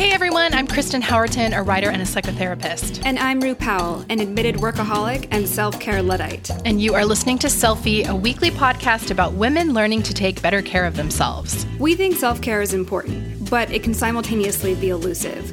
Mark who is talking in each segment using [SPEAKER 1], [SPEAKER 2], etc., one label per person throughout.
[SPEAKER 1] Hey everyone, I'm Kristen Howerton, a writer and a psychotherapist.
[SPEAKER 2] And I'm Rue Powell, an admitted workaholic and self care Luddite.
[SPEAKER 1] And you are listening to Selfie, a weekly podcast about women learning to take better care of themselves.
[SPEAKER 2] We think self care is important, but it can simultaneously be elusive.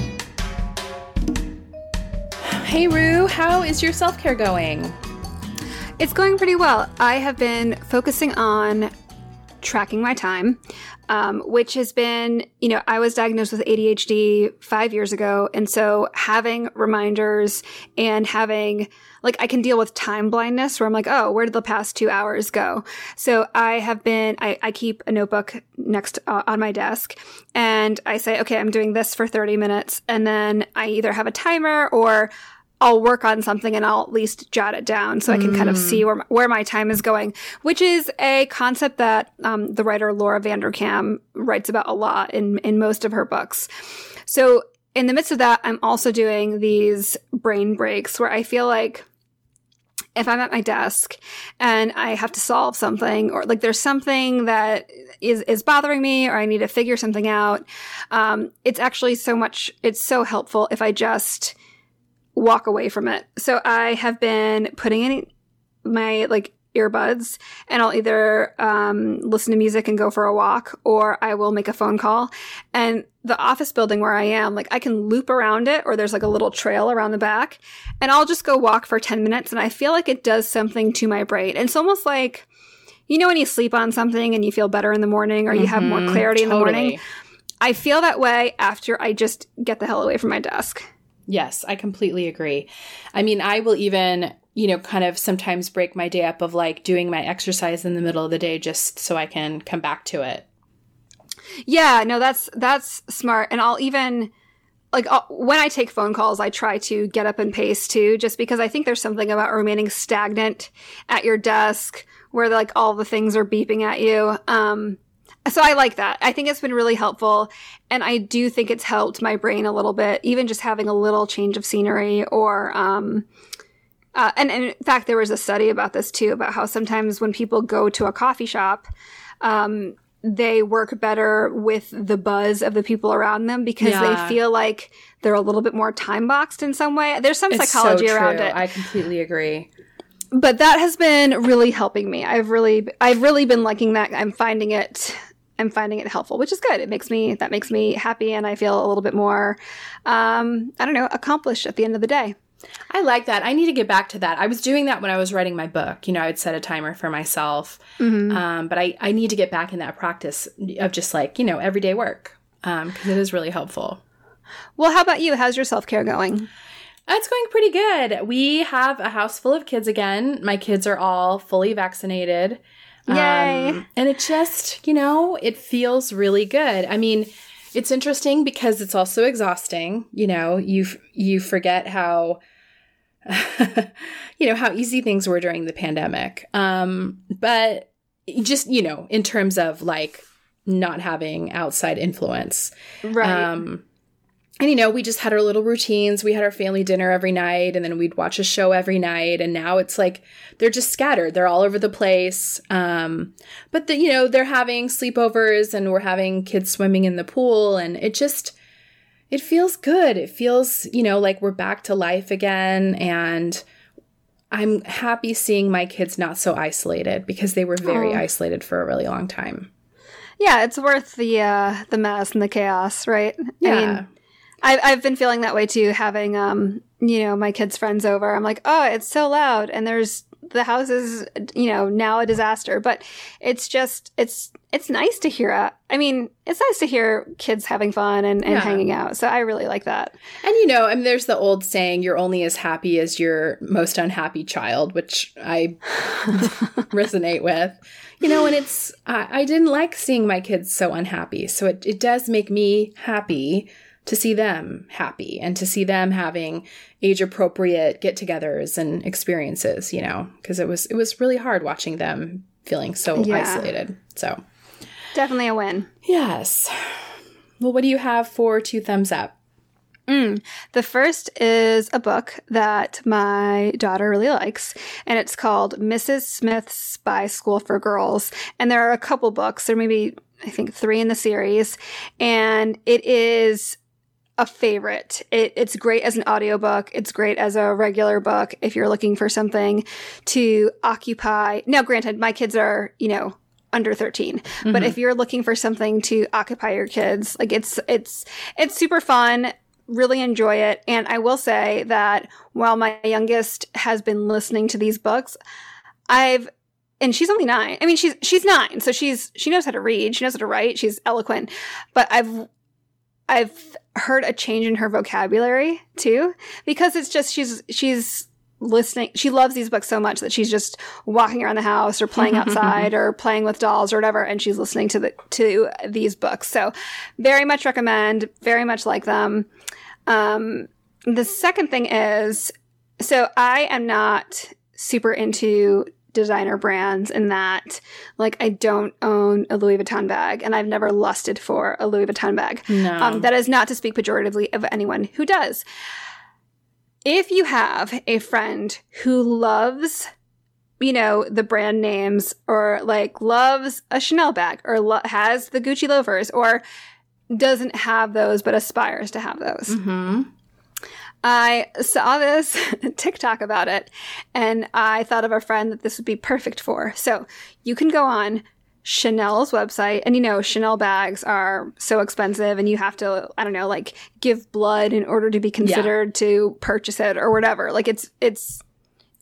[SPEAKER 1] Hey, Rue, how is your self care going?
[SPEAKER 2] It's going pretty well. I have been focusing on tracking my time, um, which has been, you know, I was diagnosed with ADHD five years ago. And so having reminders and having, like, I can deal with time blindness where I'm like, oh, where did the past two hours go? So I have been, I, I keep a notebook next uh, on my desk and I say, okay, I'm doing this for 30 minutes. And then I either have a timer or I'll work on something and I'll at least jot it down so I can mm. kind of see where, where my time is going, which is a concept that um, the writer Laura Vanderkam writes about a lot in, in most of her books. So in the midst of that, I'm also doing these brain breaks where I feel like if I'm at my desk and I have to solve something or like there's something that is, is bothering me or I need to figure something out, um, it's actually so much, it's so helpful if I just – walk away from it. So I have been putting in my like earbuds and I'll either um, listen to music and go for a walk or I will make a phone call. And the office building where I am, like I can loop around it or there's like a little trail around the back and I'll just go walk for 10 minutes and I feel like it does something to my brain. And it's almost like, you know, when you sleep on something and you feel better in the morning or you mm-hmm, have more mm-hmm. clarity totally. in the morning. I feel that way after I just get the hell away from my desk.
[SPEAKER 1] Yes, I completely agree. I mean, I will even, you know, kind of sometimes break my day up of like doing my exercise in the middle of the day just so I can come back to it.
[SPEAKER 2] Yeah, no, that's that's smart. And I'll even like when I take phone calls, I try to get up and pace too, just because I think there's something about remaining stagnant at your desk where like all the things are beeping at you. Um, so I like that. I think it's been really helpful. And I do think it's helped my brain a little bit, even just having a little change of scenery or, um, uh, and, and, in fact, there was a study about this too, about how sometimes when people go to a coffee shop, um, they work better with the buzz of the people around them because yeah. they feel like they're a little bit more time boxed in some way. There's some it's psychology so around it.
[SPEAKER 1] I completely agree
[SPEAKER 2] but that has been really helping me. I've really, I've really been liking that. I'm finding it I'm finding it helpful, which is good. It makes me that makes me happy, and I feel a little bit more, um, I don't know, accomplished at the end of the day.
[SPEAKER 1] I like that. I need to get back to that. I was doing that when I was writing my book. You know, I'd set a timer for myself, mm-hmm. um, but I I need to get back in that practice of just like you know everyday work because um, it is really helpful.
[SPEAKER 2] Well, how about you? How's your self care going?
[SPEAKER 1] It's going pretty good. We have a house full of kids again. My kids are all fully vaccinated.
[SPEAKER 2] Yay. Um,
[SPEAKER 1] and it just, you know, it feels really good. I mean, it's interesting because it's also exhausting. You know, you you forget how you know how easy things were during the pandemic. Um, but just you know, in terms of like not having outside influence,
[SPEAKER 2] right? Um,
[SPEAKER 1] and you know, we just had our little routines. We had our family dinner every night and then we'd watch a show every night. And now it's like they're just scattered. They're all over the place. Um, but the, you know, they're having sleepovers and we're having kids swimming in the pool and it just it feels good. It feels, you know, like we're back to life again and I'm happy seeing my kids not so isolated because they were very oh. isolated for a really long time.
[SPEAKER 2] Yeah, it's worth the uh the mess and the chaos, right?
[SPEAKER 1] Yeah. I mean,
[SPEAKER 2] I've, I've been feeling that way too, having, um, you know, my kids' friends over. I'm like, oh, it's so loud. And there's, the house is, you know, now a disaster. But it's just, it's, it's nice to hear. Uh, I mean, it's nice to hear kids having fun and, and yeah. hanging out. So I really like that.
[SPEAKER 1] And, you know, I mean, there's the old saying, you're only as happy as your most unhappy child, which I resonate with. You know, and it's, I, I didn't like seeing my kids so unhappy. So it, it does make me happy to see them happy and to see them having age appropriate get-togethers and experiences, you know, because it was it was really hard watching them feeling so
[SPEAKER 2] Yeah.
[SPEAKER 1] isolated. So,
[SPEAKER 2] Definitely a win.
[SPEAKER 1] yes. Well, what do you have for two thumbs up? Mm.
[SPEAKER 2] The first is a book that my daughter really likes, and it's called Mrs. Smith's Spy School for Girls. And there are a couple books, there may be, I think, three in the series, and it is a favorite. It, it's great as an audiobook. It's great as a regular book if you're looking for something to occupy. Now, granted, my kids are, you know, under 13 but if mm-hmm. you're looking for something to occupy your kids like it's it's it's super fun. Really enjoy it. And i will say that while my youngest has been listening to these books i've and she's only nine. I mean she's she's nine so she's she knows how to read. She knows how to write. She's eloquent. But i've i've heard a change in her vocabulary too because it's just she's she's listening she loves these books so much that she's just walking around the house or playing outside or playing with dolls or whatever and she's listening to the to these books. So very much recommend very much like them. Um the second thing is so i am not super into designer brands in that like i don't own a louis vuitton bag and i've never lusted for a louis vuitton bag
[SPEAKER 1] No.
[SPEAKER 2] um, that is not to speak pejoratively of anyone who does. If you have a friend who loves, you know, the brand names or like loves a Chanel bag or lo- has the Gucci loafers or doesn't have those but aspires to have those.
[SPEAKER 1] mm-hmm.
[SPEAKER 2] I saw this TikTok about it and I thought of a friend that this would be perfect for. So you can go on Chanel's website and you know Chanel bags are so expensive and you have to I don't know like give blood in order to be considered to purchase it or whatever. Like it's it's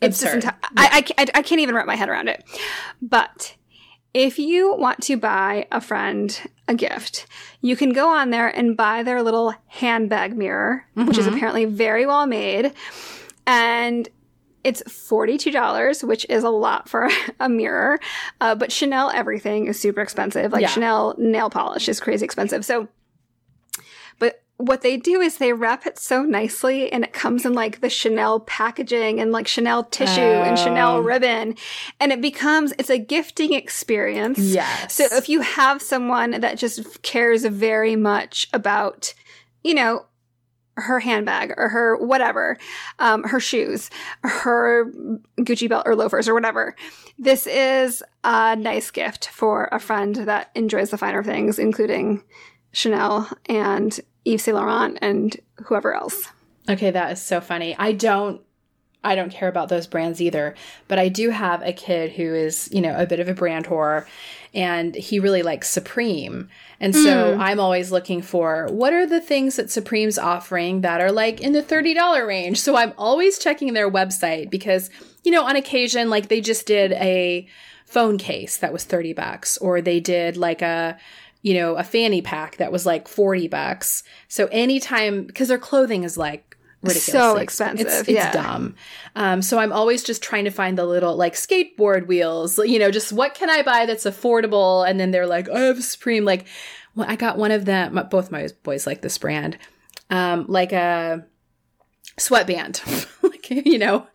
[SPEAKER 2] it's just
[SPEAKER 1] Absurd.
[SPEAKER 2] enti- I, I, can't, I can't even wrap my head around it. But if you want to buy a friend a gift, you can go on there and buy their little handbag mirror, which is apparently very well made. And it's $42, which is a lot for a mirror. Uh, but Chanel everything is super expensive. Like
[SPEAKER 1] Yeah.
[SPEAKER 2] Chanel nail polish is crazy expensive. So, but what they do is they wrap it so nicely and it comes in like the Chanel packaging and like Chanel tissue and Chanel
[SPEAKER 1] Oh.
[SPEAKER 2] ribbon. And it becomes, it's a gifting experience.
[SPEAKER 1] Yes.
[SPEAKER 2] So if you have someone that just cares very much about, you know, her handbag or her whatever, um, her shoes, her Gucci belt or loafers or whatever, this is a nice gift for a friend that enjoys the finer things, including Chanel and Yves Saint Laurent and whoever else.
[SPEAKER 1] Okay, that is so funny. I don't I don't care about those brands either, but I do have a kid who is, you know, a bit of a brand whore and he really likes Supreme. And so hmm. I'm always looking for what are the things that Supreme's offering that are like in the $30 range. So I'm always checking their website because, you know, on occasion like they just did a phone case that was 30 bucks or they did like a you know, a fanny pack that was like 40 bucks. So anytime, because their clothing is like ridiculously
[SPEAKER 2] So expensive,
[SPEAKER 1] It's, it's
[SPEAKER 2] yeah.
[SPEAKER 1] dumb. Um, so I'm always just trying to find the little like skateboard wheels, you know, just what can I buy that's affordable? And then they're like, I have Supreme. Like, well, I got one of them. Both my boys like this brand. Um, like a sweatband. like, you know,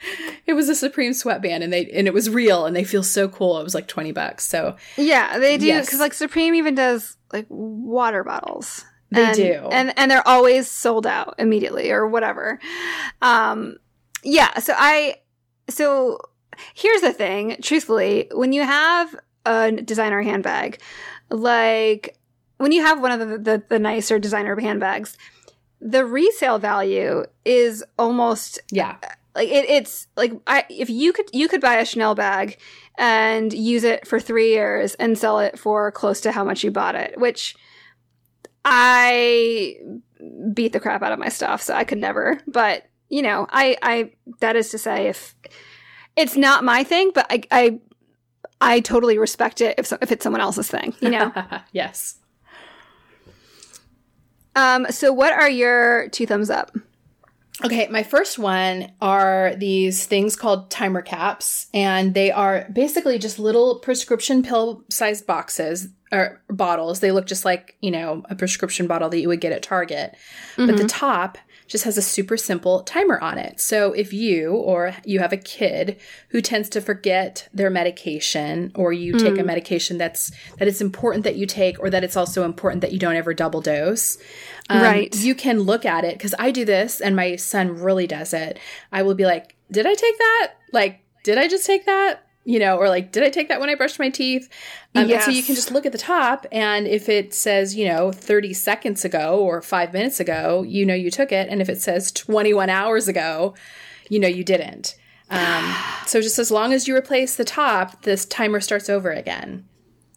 [SPEAKER 1] it was a Supreme sweatband and they, and it was real and they feel so cool. It was like 20 bucks. So
[SPEAKER 2] Yeah, they do
[SPEAKER 1] Yes.
[SPEAKER 2] because like Supreme even does like water bottles.
[SPEAKER 1] They
[SPEAKER 2] And-
[SPEAKER 1] do.
[SPEAKER 2] and and they're always sold out immediately or whatever. Um, yeah. So I so here's the thing. Truthfully, when you have a designer handbag, like when you have one of the the, the nicer designer handbags, the resale value is almost
[SPEAKER 1] yeah.
[SPEAKER 2] Like it, it's like I, if you could you could buy a Chanel bag and use it for three years and sell it for close to how much you bought it, which I beat the crap out of my stuff, so I could never. But you know, I I that is to say, if it's not my thing, but I I I totally respect it if so, if it's someone else's thing, you know.
[SPEAKER 1] yes.
[SPEAKER 2] um. So, what are your two thumbs up?
[SPEAKER 1] Okay, my first one are these things called timer caps, and they are basically just little prescription pill sized boxes or bottles. They look just like, you know, a prescription bottle that you would get at Target. Mm-hmm. But the top just has a super simple timer on it. So if you or you have a kid who tends to forget their medication or you mm. take a mm. medication that's that it's important that you take or that it's also important that you don't ever double dose. Um, right. You can look at it because I do this and my son really does it. I will be like, did I take that? Like, did I just take that? You know, or like, did I take that when I brushed my teeth? Um, yes. And so you can just look at the top, and if it says, you know, 30 seconds ago or five minutes ago, you know, you took it. And if it says 21 hours ago, you know, you didn't. Um, so just as long as you replace the top, this timer starts over again.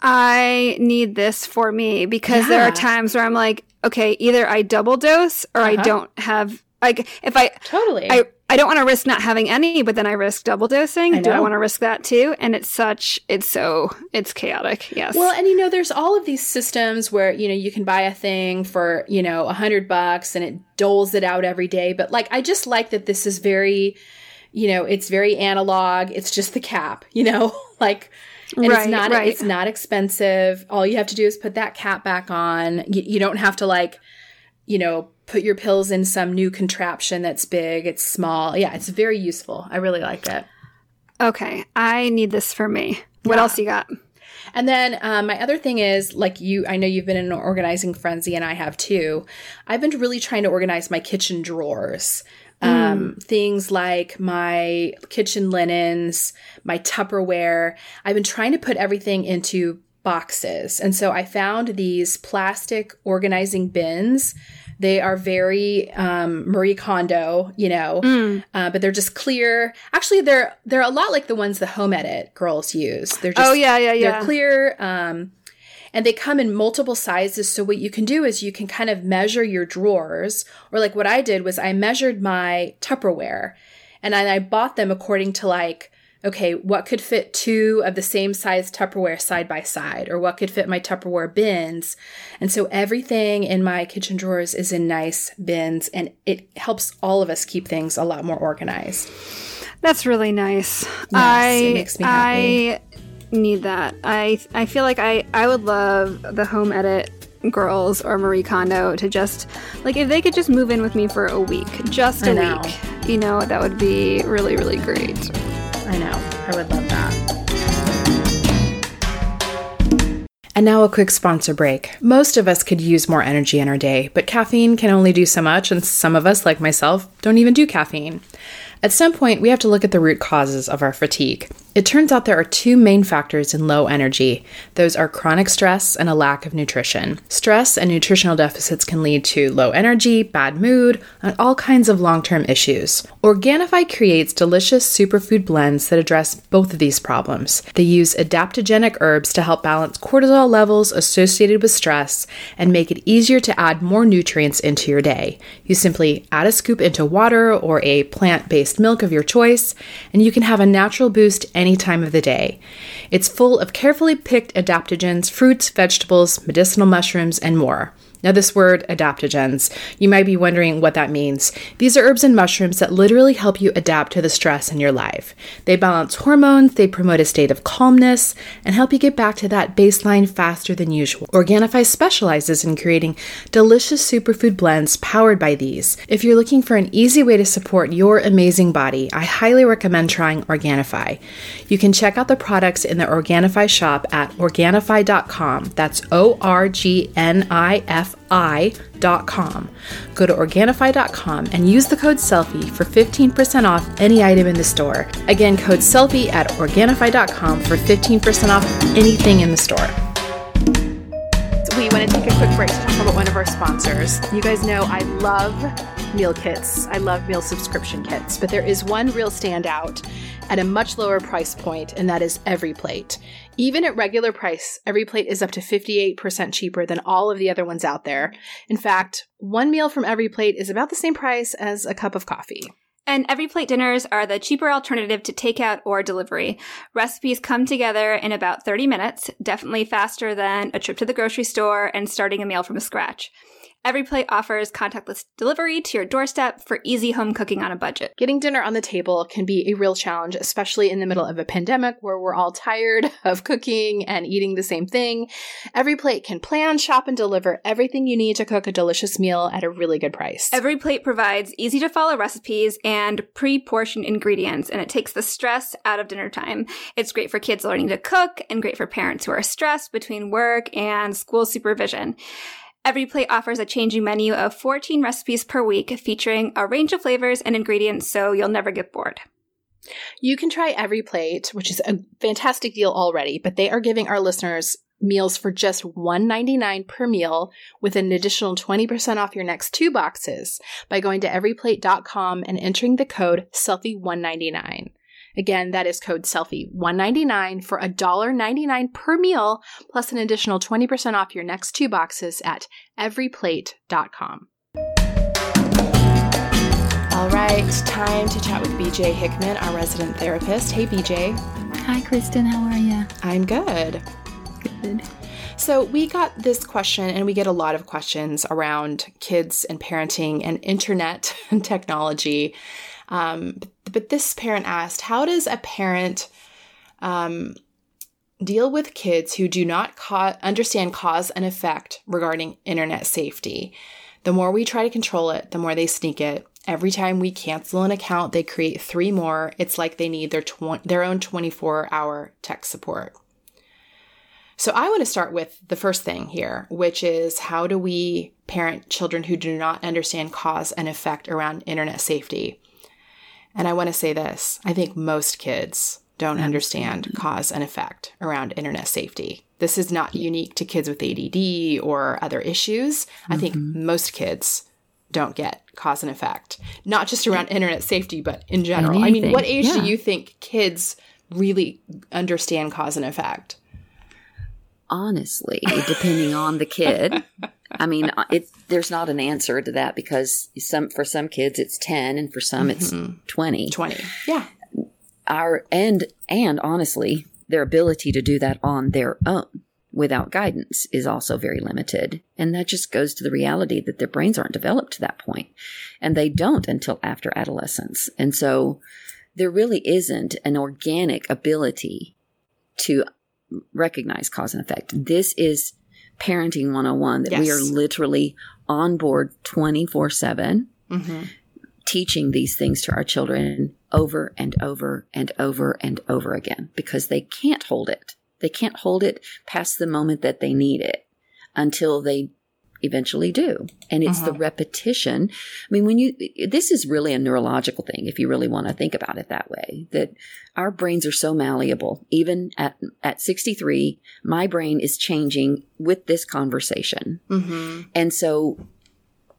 [SPEAKER 2] I need this for me because yeah. there are times where I'm like, okay, either I double dose or uh-huh. I don't have like if I
[SPEAKER 1] totally
[SPEAKER 2] I I don't want to risk not having any, but then I risk double dosing. I Do I want to risk that too? And it's such, it's so, it's chaotic. Yes.
[SPEAKER 1] Well, and you know, there's all of these systems where, you know, you can buy a thing for, you know, a hundred bucks and it doles it out every day. But like, I just like that this is very, you know, it's very analog. It's just the cap, you know, like, and right, it's not, right. it's not expensive. All you have to do is put that cap back on. You, you don't have to like, you know, put your pills in some new contraption that's big, it's small. Yeah, it's very useful. I really like it.
[SPEAKER 2] Okay, I need this for me. What yeah. else you got?
[SPEAKER 1] And then um, my other thing is like you, I know you've been in an organizing frenzy, and I have too. I've been really trying to organize my kitchen drawers. Mm. Um, things like my kitchen linens, my Tupperware. I've been trying to put everything into boxes. And so I found these plastic organizing bins they are very um, Marie Kondo, you know, mm. uh, but they're just clear. Actually, they're they're a lot like the ones the home edit girls use. They're just
[SPEAKER 2] oh yeah yeah yeah
[SPEAKER 1] they're clear. Um, and they come in multiple sizes. So what you can do is you can kind of measure your drawers, or like what I did was I measured my Tupperware, and I, I bought them according to like okay, what could fit two of the same size Tupperware side by side, or what could fit my Tupperware bins. And so everything in my kitchen drawers is in nice bins, and it helps all of us keep things a lot more organized.
[SPEAKER 2] That's really nice. Yes, I, it makes me happy. I need that. I I feel like I I would love the home edit girls or Marie Kondo to just like if they could just move in with me for a week, just a week. You know, that would be really really great.
[SPEAKER 1] I know. I would love that. And now a quick sponsor break. Most of us could use more energy in our day, but caffeine can only do so much, and some of us, like myself, don't even do caffeine. At some point, we have to look at the root causes of our fatigue. It turns out there are two main factors in low energy. Those are chronic stress and a lack of nutrition. Stress and nutritional deficits can lead to low energy, bad mood, and all kinds of long term issues. Organifi creates delicious superfood blends that address both of these problems. They use adaptogenic herbs to help balance cortisol levels associated with stress and make it easier to add more nutrients into your day. You simply add a scoop into water or a plant based milk of your choice, and you can have a natural boost any time of the day. It's full of carefully picked adaptogens, fruits, vegetables, medicinal mushrooms, and more. Now, this word adaptogens, you might be wondering what that means. These are herbs and mushrooms that literally help you adapt to the stress in your life. They balance hormones, they promote a state of calmness, and help you get back to that baseline faster than usual. Organifi specializes in creating delicious superfood blends powered by these. If you're looking for an easy way to support your amazing body, I highly recommend trying Organifi. You can check out the products in the Organifi shop at Organifi.com. That's O R G N I F Organifi.com. Go to Organifi.com and use the code SELFIE for 15% off any item in the store. Again, code SELFIE at Organifi.com for 15% off anything in the store. We want to take a quick break to talk about one of our sponsors. You guys know I love meal kits. I love meal subscription kits, but there is one real standout at a much lower price point, and that is EveryPlate. Even at regular price, EveryPlate is up to 58% cheaper than all of the other ones out there. In fact, one meal from EveryPlate is about the same price as a cup of coffee.
[SPEAKER 2] And EveryPlate dinners are the cheaper alternative to takeout or delivery. Recipes come together in about 30 minutes, definitely faster than a trip to the grocery store and starting a meal from scratch. EveryPlate offers contactless delivery to your doorstep for easy home cooking on a budget.
[SPEAKER 1] Getting dinner on the table can be a real challenge, especially in the middle of a pandemic where we're all tired of cooking and eating the same thing. EveryPlate can plan, shop, and deliver everything you need to cook a delicious meal at a really good price.
[SPEAKER 2] EveryPlate provides easy to follow recipes and pre portioned ingredients, and it takes the stress out of dinner time. It's great for kids learning to cook and great for parents who are stressed between work and school supervision. EveryPlate offers a changing menu of 14 recipes per week featuring a range of flavors and ingredients so you'll never get bored.
[SPEAKER 1] You can try EveryPlate, which is a fantastic deal already, but they are giving our listeners meals for just $1.99 per meal with an additional 20% off your next two boxes by going to everyplate.com and entering the code selfie199. Again, that is code selfie 199 for $1.99 per meal, plus an additional 20% off your next two boxes at everyplate.com. All right, time to chat with BJ Hickman, our resident therapist. Hey, BJ.
[SPEAKER 3] Hi, Kristen. How are you?
[SPEAKER 1] I'm good.
[SPEAKER 3] Good.
[SPEAKER 1] So, we got this question, and we get a lot of questions around kids and parenting and internet and technology. Um, but this parent asked, How does a parent um, deal with kids who do not ca- understand cause and effect regarding internet safety? The more we try to control it, the more they sneak it. Every time we cancel an account, they create three more. It's like they need their tw- their own 24 hour tech support. So I want to start with the first thing here, which is how do we parent children who do not understand cause and effect around internet safety? And I want to say this I think most kids don't understand cause and effect around internet safety. This is not unique to kids with ADD or other issues. Mm-hmm. I think mm-hmm. most kids don't get cause and effect, not just around internet safety, but in general. Anything. I mean, what age yeah. do you think kids really understand cause and effect?
[SPEAKER 3] Honestly, depending on the kid. I mean, it, there's not an answer to that because some for some kids it's 10 and for some mm-hmm. it's 20.
[SPEAKER 1] 20. Yeah.
[SPEAKER 3] Our and and honestly, their ability to do that on their own without guidance is also very limited. And that just goes to the reality that their brains aren't developed to that. And they don't until after adolescence. And so there really isn't an organic ability to recognize cause and effect. This is parenting 101 that yes. we are literally on board 24 7 mm-hmm. teaching these things to our children over and over and over and over again because they can't hold it. They can't hold it past the moment that they need it until they eventually do. And it's uh-huh. the repetition. I mean, when you, this is really a neurological thing, if you really want to think about it that way, that our brains are so malleable. Even at, at 63, my brain is changing with this conversation. Mm-hmm. And so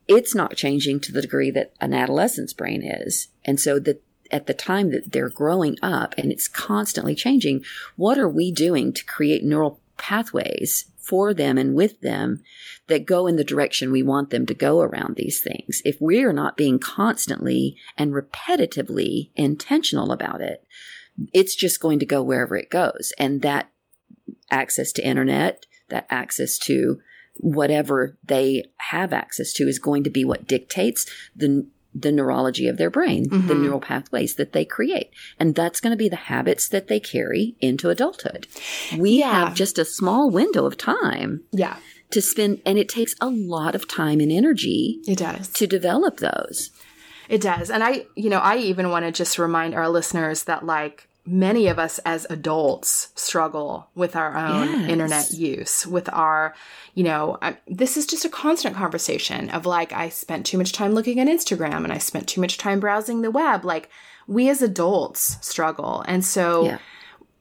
[SPEAKER 3] it's not changing to the degree that an adolescent's brain is. And so that at the time that they're growing up and it's constantly changing, what are we doing to create neural pathways for them and with them that go in the direction we want them to go around these things. If we are not being constantly and repetitively intentional about it, it's just going to go wherever it goes. And that access to internet, that access to whatever they have access to is going to be what dictates the the neurology of their brain, mm-hmm. the neural pathways that they create. And that's going to be the habits that they carry into adulthood. We yeah. have just a small window of time.
[SPEAKER 1] Yeah.
[SPEAKER 3] To spend, and it takes a lot of time and energy.
[SPEAKER 1] It does.
[SPEAKER 3] To develop those.
[SPEAKER 1] It does. And I, you know, I even want to just remind our listeners that, like, many of us as adults struggle with our own yes. internet use, with our, you know, I, this is just a constant conversation of like, I spent too much time looking at Instagram and I spent too much time browsing the web. Like, we as adults struggle. And so, yeah.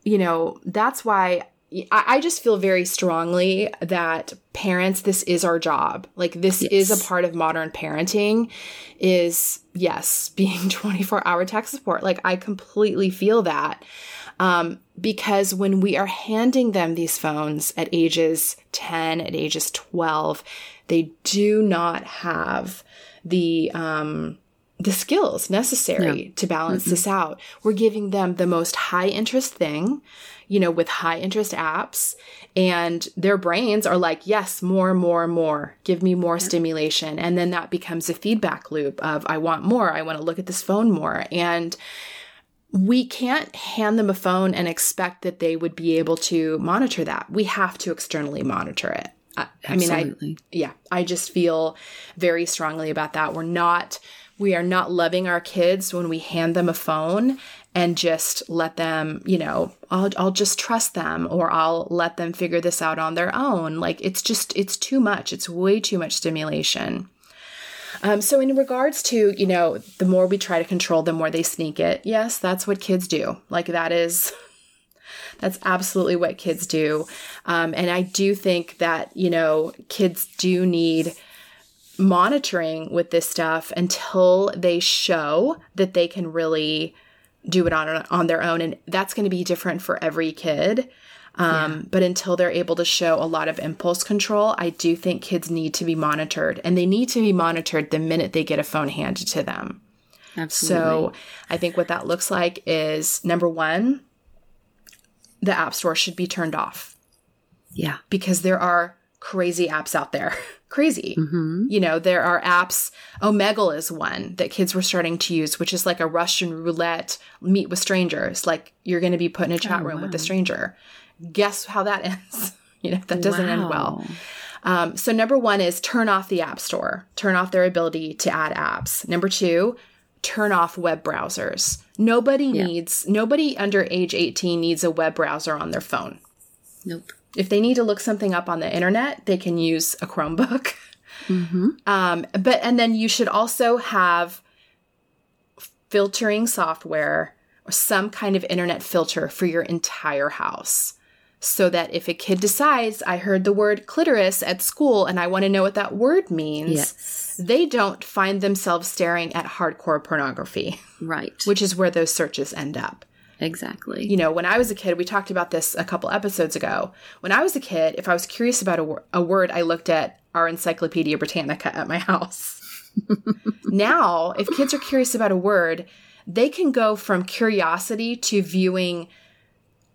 [SPEAKER 1] you know, that's why I just feel very strongly that parents, this is our job. Like this yes. is a part of modern parenting is yes, being 24 hour tech support. Like I completely feel that. Um, because when we are handing them these phones at ages 10, at ages 12, they do not have the, um, the skills necessary
[SPEAKER 3] Yeah.
[SPEAKER 1] to balance mm-hmm. this out. We're giving them the most high interest thing, you know, with high interest apps, and their brains are like, yes, more, more, more. Give me more stimulation. And then that becomes a feedback loop of, I want more. I want to look at this phone more. And we can't hand them a phone and expect that they would be able to monitor that. We have to externally monitor it. I, I mean, I, yeah, I just feel very strongly about that. We're not, we are not loving our kids when we hand them a phone and just let them, you know, I'll, I'll just trust them or I'll let them figure this out on their own. Like it's just, it's too much. It's way too much stimulation. Um, so in regards to, you know, the more we try to control, the more they sneak it. Yes, that's what kids do. Like that is that's absolutely what kids do. Um, and I do think that, you know, kids do need monitoring with this stuff until they show that they can really do it on on their own and that's going to be different for every kid. Um, But until they're able to show a lot of impulse control, I do think kids need to be monitored, and they need to be monitored the minute they get a phone handed to them.
[SPEAKER 3] Absolutely.
[SPEAKER 1] So I think what that looks like is number one, the App Store should be turned off
[SPEAKER 3] yeah.
[SPEAKER 1] because there are crazy apps out there. crazy. You know, there are apps, Omegle is one that kids were starting to use, which is like a Russian roulette meet with strangers. Like you're going to be put in a chat room with a stranger. Guess how that ends? you know, that doesn't end well. Um, so number one is turn off the app store, turn off their ability to add apps. Number two, turn off web browsers. Nobody needs, nobody under age 18 needs a web browser on their phone.
[SPEAKER 3] Nope.
[SPEAKER 1] If they need to look something up on the internet, they can use a Chromebook. Um, but and then you should also have filtering software or some kind of internet filter for your entire house. So that if a kid decides, I heard the word clitoris at school and I want to know what that word means,
[SPEAKER 3] Yes.
[SPEAKER 1] they don't find themselves staring at hardcore pornography,
[SPEAKER 3] Right.
[SPEAKER 1] which is where those searches end up
[SPEAKER 3] exactly.
[SPEAKER 1] you know, when I was a kid, we talked about this a couple episodes ago. When I was a kid, if I was curious about a, wor- a word, I looked at our Encyclopedia Britannica at my house. now, if kids are curious about a word, they can go from curiosity to viewing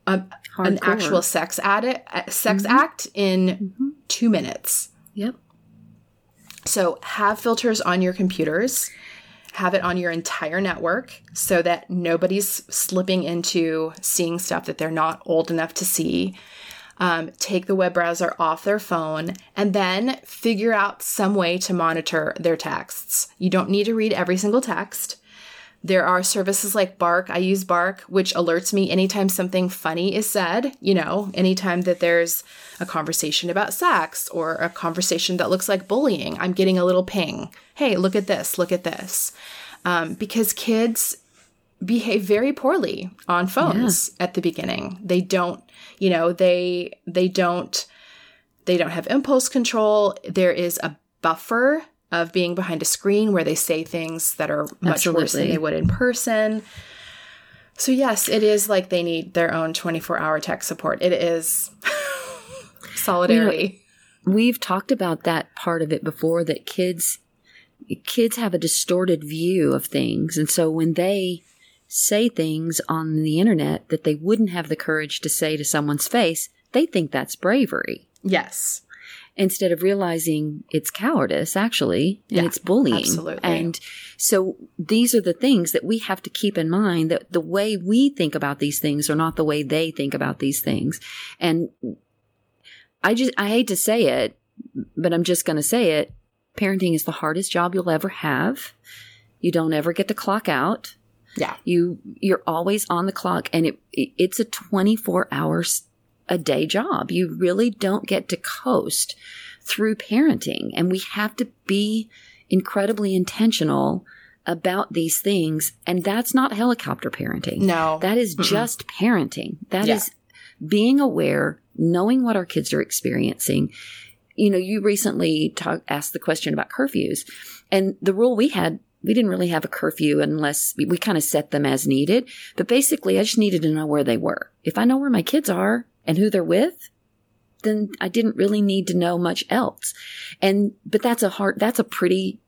[SPEAKER 1] a, an.
[SPEAKER 3] Mm-hmm.
[SPEAKER 1] actual sex addict, sex act in two minutes.
[SPEAKER 3] Yep.
[SPEAKER 1] So have filters on your computers, have it on your entire network so that nobody's slipping into seeing stuff that they're not old enough to see. Um, take the web browser off their phone and then figure out some way to monitor their texts. You don't need to read every single text. There are services like Bark. I use Bark, which alerts me anytime something funny is said, you know, anytime that there's a conversation about sex or a conversation that looks like bullying, I'm getting a little ping. Hey, look at this, look at this. Um, because kids behave very poorly on phones at the beginning. They don't, you know, they they don't they don't have impulse control. There is a buffer of being behind a screen where they say things that are much worse than they would in person. So yes, it is like they need their own 24-hour tech support. It is solidarity.
[SPEAKER 3] We've talked about that part of it before that kids kids have a distorted view of things and so when they say things on the internet that they wouldn't have the courage to say to someone's face, they think that's bravery.
[SPEAKER 1] yes.
[SPEAKER 3] Instead of realizing it's cowardice actually and
[SPEAKER 1] Yeah,
[SPEAKER 3] it's bullying.
[SPEAKER 1] absolutely.
[SPEAKER 3] and so these are the things that we have to keep in mind that the way we think about these things are not the way they think about these things. And i just i hate to say it but i'm just going to say it. Parenting is the hardest job you'll ever have. You don't ever get to clock out.
[SPEAKER 1] Yeah.
[SPEAKER 3] you you're always on the clock and it, it it's a 24 hours a day job. You really don't get to coast through parenting. And we have to be incredibly intentional about these things. And that's not helicopter parenting.
[SPEAKER 1] No.
[SPEAKER 3] that is just parenting. That is
[SPEAKER 1] Yeah.
[SPEAKER 3] being aware knowing what our kids are experiencing. You know you recently talk, asked the question about curfews. And the rule we had we didn't really have a curfew unless we, we kind of set them as needed. But basically i just needed to know where they were. If i know where my kids are and who they're with then i didn't really need to know much else and but that's a hard that's a pretty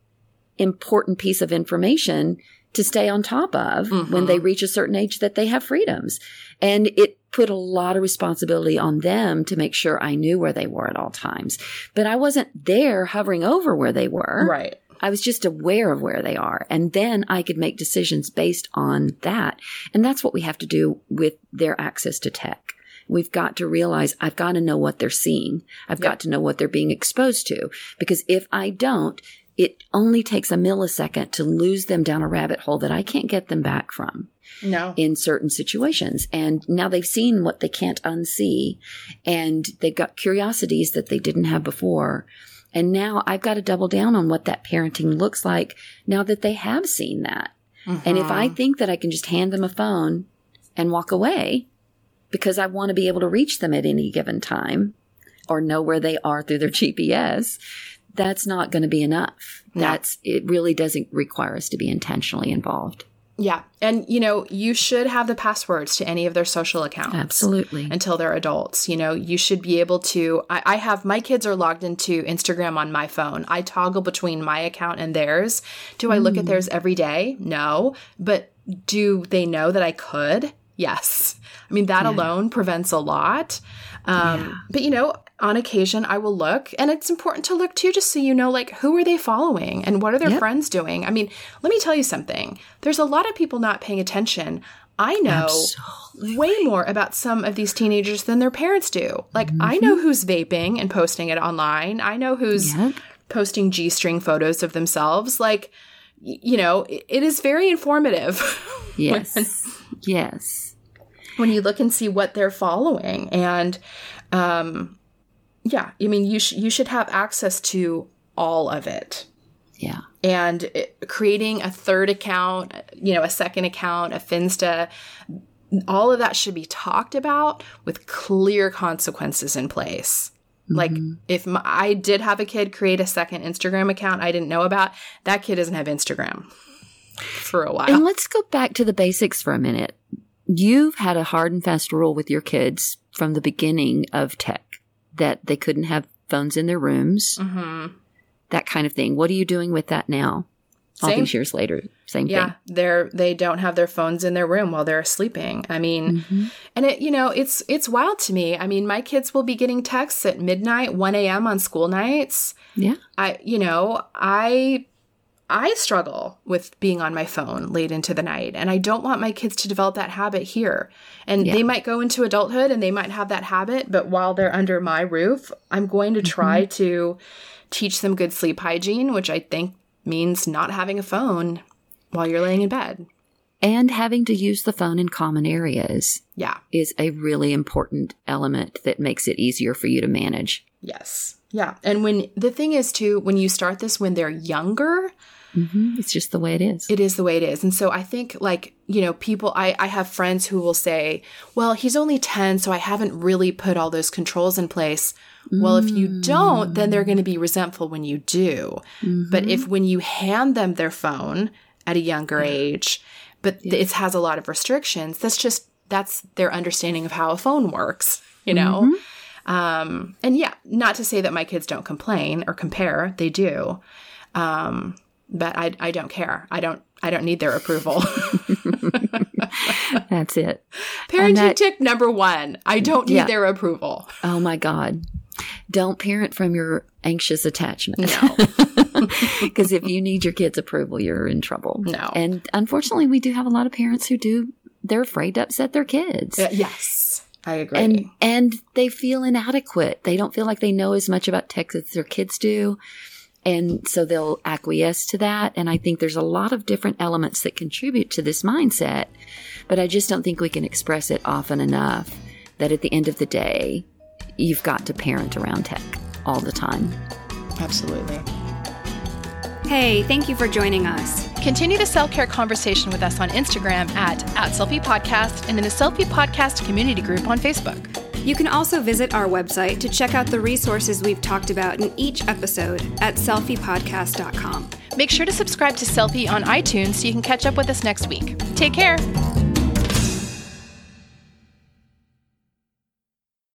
[SPEAKER 3] important piece of information to stay on top of
[SPEAKER 1] Mm-hmm.
[SPEAKER 3] when they reach a certain age that they have freedoms. And it put a lot of responsibility on them to make sure I knew where they were at all times. But I wasn't there hovering over where they were.
[SPEAKER 1] Right.
[SPEAKER 3] I was just aware of where they are. And then I could make decisions based on that. And that's what we have to do with their access to tech. We've got to realize I've got to know what they're seeing. I've got to know what they're being exposed to. Because if I don't, it only takes a millisecond to lose them down a rabbit hole that I can't get them back from
[SPEAKER 1] No.
[SPEAKER 3] in certain situations. And now they've seen what they can't unsee and they've got curiosities that they didn't have before. And now I've got to double down on what that parenting looks like now that they have seen that. And if I mm-hmm. think that I can just hand them a phone and walk away because I want to be able to reach them at any given time or know where they are through their GPS, that's not going to be enough. That's, it really doesn't require us to be intentionally involved.
[SPEAKER 1] Yeah. And, you know, you should have the passwords to any of their social accounts.
[SPEAKER 3] Absolutely.
[SPEAKER 1] Until they're adults. You know, you should be able to. I, I have my kids are logged into Instagram on my phone. I toggle between my account and theirs. Do I look at hmm. theirs every day? No. But do they know that I could? Yes. I mean, that alone prevents a lot. Um, But, you know, on occasion, I will look, and it's important to look too, just so you know, like, who are they following and what are their
[SPEAKER 3] Yep.
[SPEAKER 1] friends doing? I mean, let me tell you something. There's a lot of people not paying attention. I know way more about some of these teenagers than their parents do. Like, I know who's vaping and posting it online. I know who's
[SPEAKER 3] Yep.
[SPEAKER 1] posting G string photos of themselves. Like, you know, it, it is very informative
[SPEAKER 3] Yes. yes.
[SPEAKER 1] when you look and see what they're following. And, um, yeah, I mean, you, sh- you should have access to all of it.
[SPEAKER 3] Yeah.
[SPEAKER 1] and it- creating a third account, you know, a second account, a Finsta, all of that should be talked about with clear consequences in place. Like if my, I did have a kid create a second Instagram account I didn't know about, that kid doesn't have Instagram for a while.
[SPEAKER 3] And let's go back to the basics for a minute. You've had a hard and fast rule with your kids from the beginning of tech that they couldn't have phones in their rooms,
[SPEAKER 1] hmm
[SPEAKER 3] that kind of thing. What are you doing with that now? All
[SPEAKER 1] Same.
[SPEAKER 3] these years later, same
[SPEAKER 1] Yeah,
[SPEAKER 3] thing.
[SPEAKER 1] they're they don't have their phones in their room while they're sleeping. I mean,
[SPEAKER 3] Mm-hmm.
[SPEAKER 1] and it you know it's it's wild to me. I mean, my kids will be getting texts at midnight, one a.m. on school nights.
[SPEAKER 3] Yeah.
[SPEAKER 1] I you know I I struggle with being on my phone late into the night, and I don't want my kids to develop that habit here. And they might go into adulthood and they might have that habit, but while they're under my roof, I'm going to try to teach them good sleep hygiene, which I think means not having a phone while you're laying in bed.
[SPEAKER 3] And having to use the phone in common areas
[SPEAKER 1] Yeah.
[SPEAKER 3] is a really important element that makes it easier for you to manage.
[SPEAKER 1] Yes. Yeah. And when the thing is too, when you start this when they're younger,
[SPEAKER 3] hmm It's just the way it is.
[SPEAKER 1] it is the way it is. And so I think like, you know, people I, I have friends who will say, Well, he's only 10, so I haven't really put all those controls in place. Well, if you don't, then they're going to be resentful when you do. But if when you hand them their phone at a younger age, but it has a lot of restrictions, that's just that's their understanding of how a phone works, you know? Um, and yeah, not to say that my kids don't complain or compare, they do. Um, but I, I don't care. I don't, I don't need their approval.
[SPEAKER 3] That's it.
[SPEAKER 1] Parenting
[SPEAKER 3] that-
[SPEAKER 1] tip number one. I don't need
[SPEAKER 3] Yeah.
[SPEAKER 1] their approval.
[SPEAKER 3] Oh my God. Don't parent from your anxious attachment.
[SPEAKER 1] No.
[SPEAKER 3] Because if you need your kids' approval, you're in trouble.
[SPEAKER 1] No.
[SPEAKER 3] And unfortunately, we do have a lot of parents who do, they're afraid to upset their kids.
[SPEAKER 1] Uh, yes, I agree.
[SPEAKER 3] And and they feel inadequate. They don't feel like they know as much about tech as their kids do. And so they'll acquiesce to that. And I think there's a lot of different elements that contribute to this mindset. But I just don't think we can express it often enough that at the end of the day, you've got to parent around tech all the time.
[SPEAKER 1] Absolutely.
[SPEAKER 2] Hey, thank you for joining us.
[SPEAKER 1] Continue the self care conversation with us on Instagram at, at Selfie Podcast and in the Selfie Podcast community group on Facebook.
[SPEAKER 2] You can also visit our website to check out the resources we've talked about in each episode at selfiepodcast.com.
[SPEAKER 1] Make sure to subscribe to Selfie on iTunes so you can catch up with us next week. Take care.